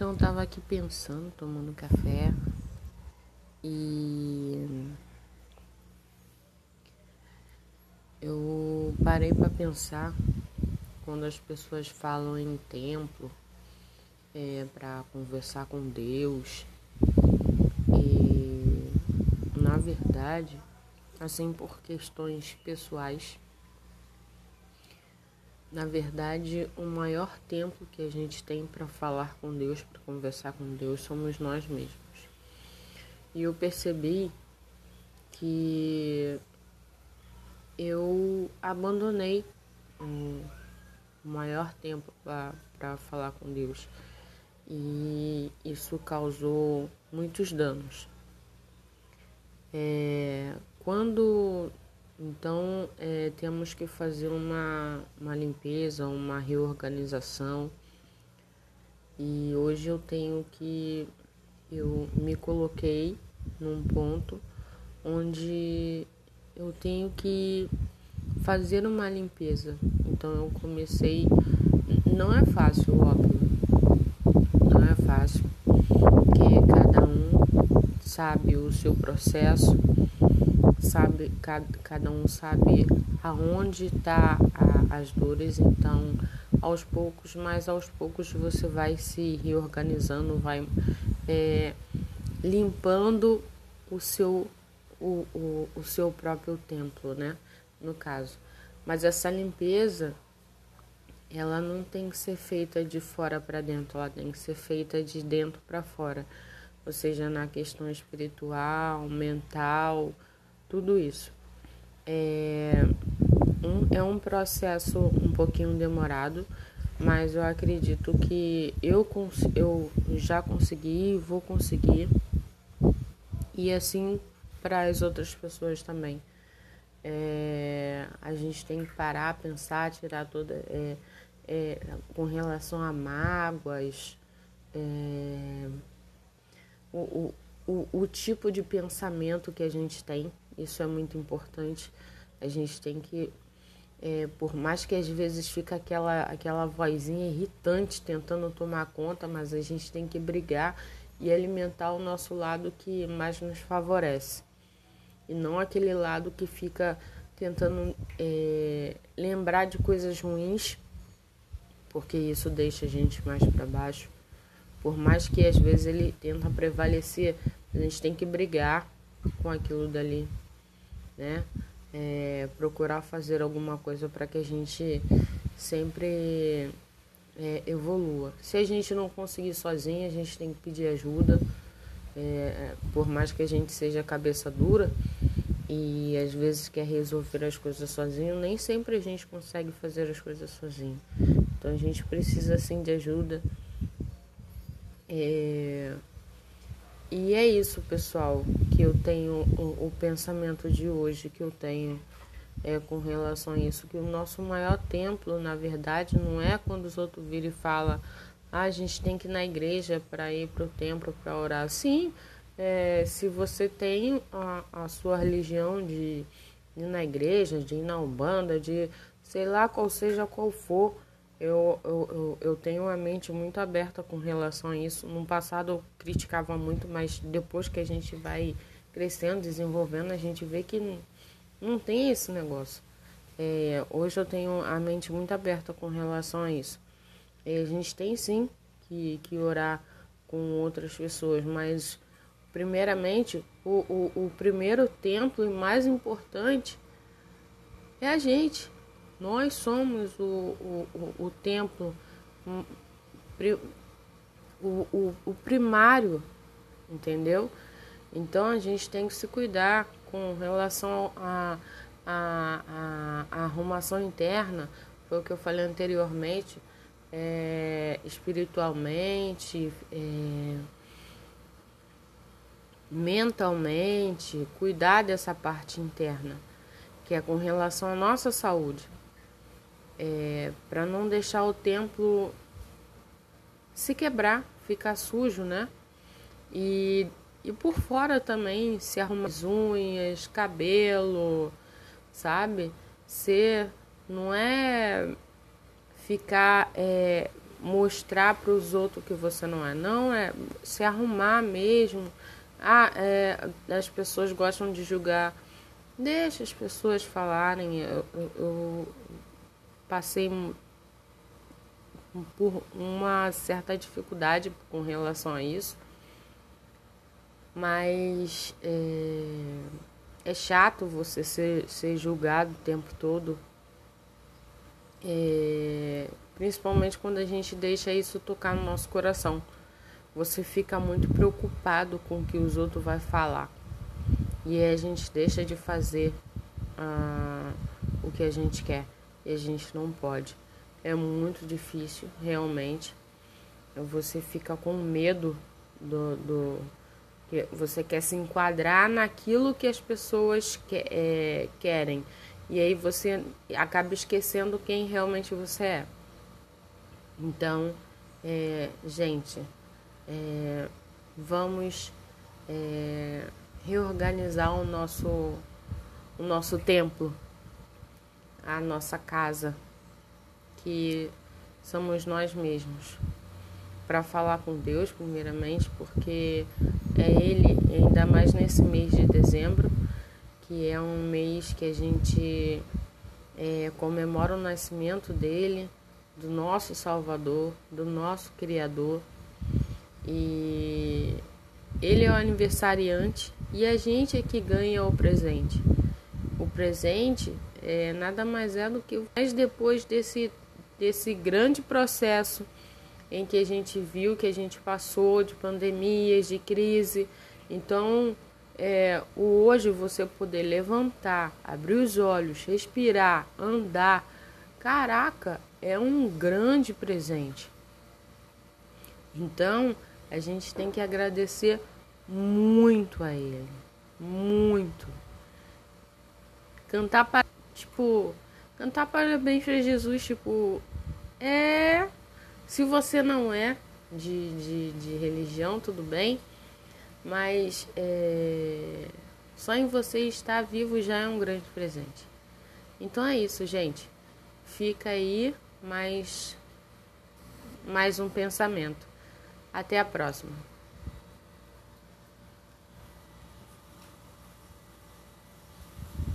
Então eu tava aqui pensando, tomando café e eu parei para pensar quando as pessoas falam em templo é, para conversar com Deus e na verdade assim por questões pessoais na verdade, o maior tempo que a gente tem para falar com Deus, para conversar com Deus, somos nós mesmos. E eu percebi que eu abandonei o maior tempo para falar com Deus. E isso causou muitos danos. É, quando então, é, temos que fazer uma, uma limpeza, uma reorganização. E hoje eu tenho que. Eu me coloquei num ponto onde eu tenho que fazer uma limpeza. Então, eu comecei. Não é fácil, óbvio. Não é fácil, porque cada um sabe o seu processo sabe, cada, cada um sabe aonde está as dores, então aos poucos, mas aos poucos você vai se reorganizando, vai é, limpando o seu, o, o, o seu próprio templo, né? No caso. Mas essa limpeza, ela não tem que ser feita de fora para dentro, ela tem que ser feita de dentro para fora. Ou seja, na questão espiritual, mental, tudo isso. É um, é um processo um pouquinho demorado, mas eu acredito que eu, eu já consegui e vou conseguir. E assim para as outras pessoas também. É, a gente tem que parar, pensar, tirar toda. É, é, com relação a mágoas, é, o, o, o tipo de pensamento que a gente tem isso é muito importante. A gente tem que, é, por mais que às vezes fica aquela, aquela vozinha irritante tentando tomar conta, mas a gente tem que brigar e alimentar o nosso lado que mais nos favorece. E não aquele lado que fica tentando é, lembrar de coisas ruins, porque isso deixa a gente mais para baixo. Por mais que às vezes ele tenta prevalecer, a gente tem que brigar com aquilo dali né? É, procurar fazer alguma coisa para que a gente sempre é, evolua. Se a gente não conseguir sozinho, a gente tem que pedir ajuda, é, por mais que a gente seja cabeça dura e às vezes quer resolver as coisas sozinho, nem sempre a gente consegue fazer as coisas sozinho. Então a gente precisa sim de ajuda. É, e é isso, pessoal, que eu tenho o, o, pensamento de hoje que eu tenho é com relação a isso, que o nosso maior templo, na verdade, não é quando os outros viram e falam, ah, a gente tem que ir na igreja para ir para o templo para orar. Sim, é, se você tem a, a sua religião de ir na igreja, de ir na Umbanda, de sei lá qual seja qual for, eu, eu, eu, tenho a mente muito aberta com relação a isso. No passado eu criticava muito, mas depois que a gente vai crescendo, desenvolvendo, a gente vê que não, tem esse negócio. É, hoje eu tenho a mente muito aberta com relação a isso. E a gente tem sim que, que orar com outras pessoas, mas primeiramente o, o, o primeiro templo e mais importante é a gente. Nós somos o, o, o, o templo, o, o, o primário, entendeu? Então a gente tem que se cuidar com relação à a, a, a, arrumação interna, foi o que eu falei anteriormente, é, espiritualmente, é, mentalmente, cuidar dessa parte interna, que é com relação à nossa saúde é, para não deixar o templo se quebrar, ficar sujo, né? E, e por fora também se arrumar as unhas, cabelo, sabe? Ser, não é ficar é, mostrar para os outros que você não é. Não, é se arrumar mesmo. Ah, é, as pessoas gostam de julgar. Deixa as pessoas falarem. Eu, eu, passei por uma certa dificuldade com relação a isso. Mas é, é chato você ser, ser julgado o tempo todo. É, principalmente quando a gente deixa isso tocar no nosso coração. Você fica muito preocupado com o que os outros vão falar. E a gente deixa de fazer ah, o que a gente quer. E a gente não pode. É muito difícil, realmente. Você fica com medo do, do você quer se enquadrar naquilo que as pessoas que, é, querem. E aí você acaba esquecendo quem realmente você é. Então, é, gente, é, vamos é, reorganizar o nosso, o nosso templo, a nossa casa, que somos nós mesmos, para falar com Deus, primeiramente, porque é Ele, ainda mais nesse mês de dezembro, que é um mês que a gente é, comemora o nascimento dele do nosso Salvador, do nosso Criador. E ele é o aniversariante e a gente é que ganha o presente. Presente é nada mais é do que mas depois desse desse grande processo em que a gente viu que a gente passou de pandemias, de crise. Então, é, o hoje você poder levantar, abrir os olhos, respirar, andar, caraca, é um grande presente. Então, a gente tem que agradecer muito a ele, muito. Cantar para, tipo, cantar parabéns para Jesus, tipo, é, se você não é de, de, de religião, tudo bem, mas é, só em você estar vivo já é um grande presente. Então é isso, gente. Fica aí mais, mais um pensamento. Até a próxima.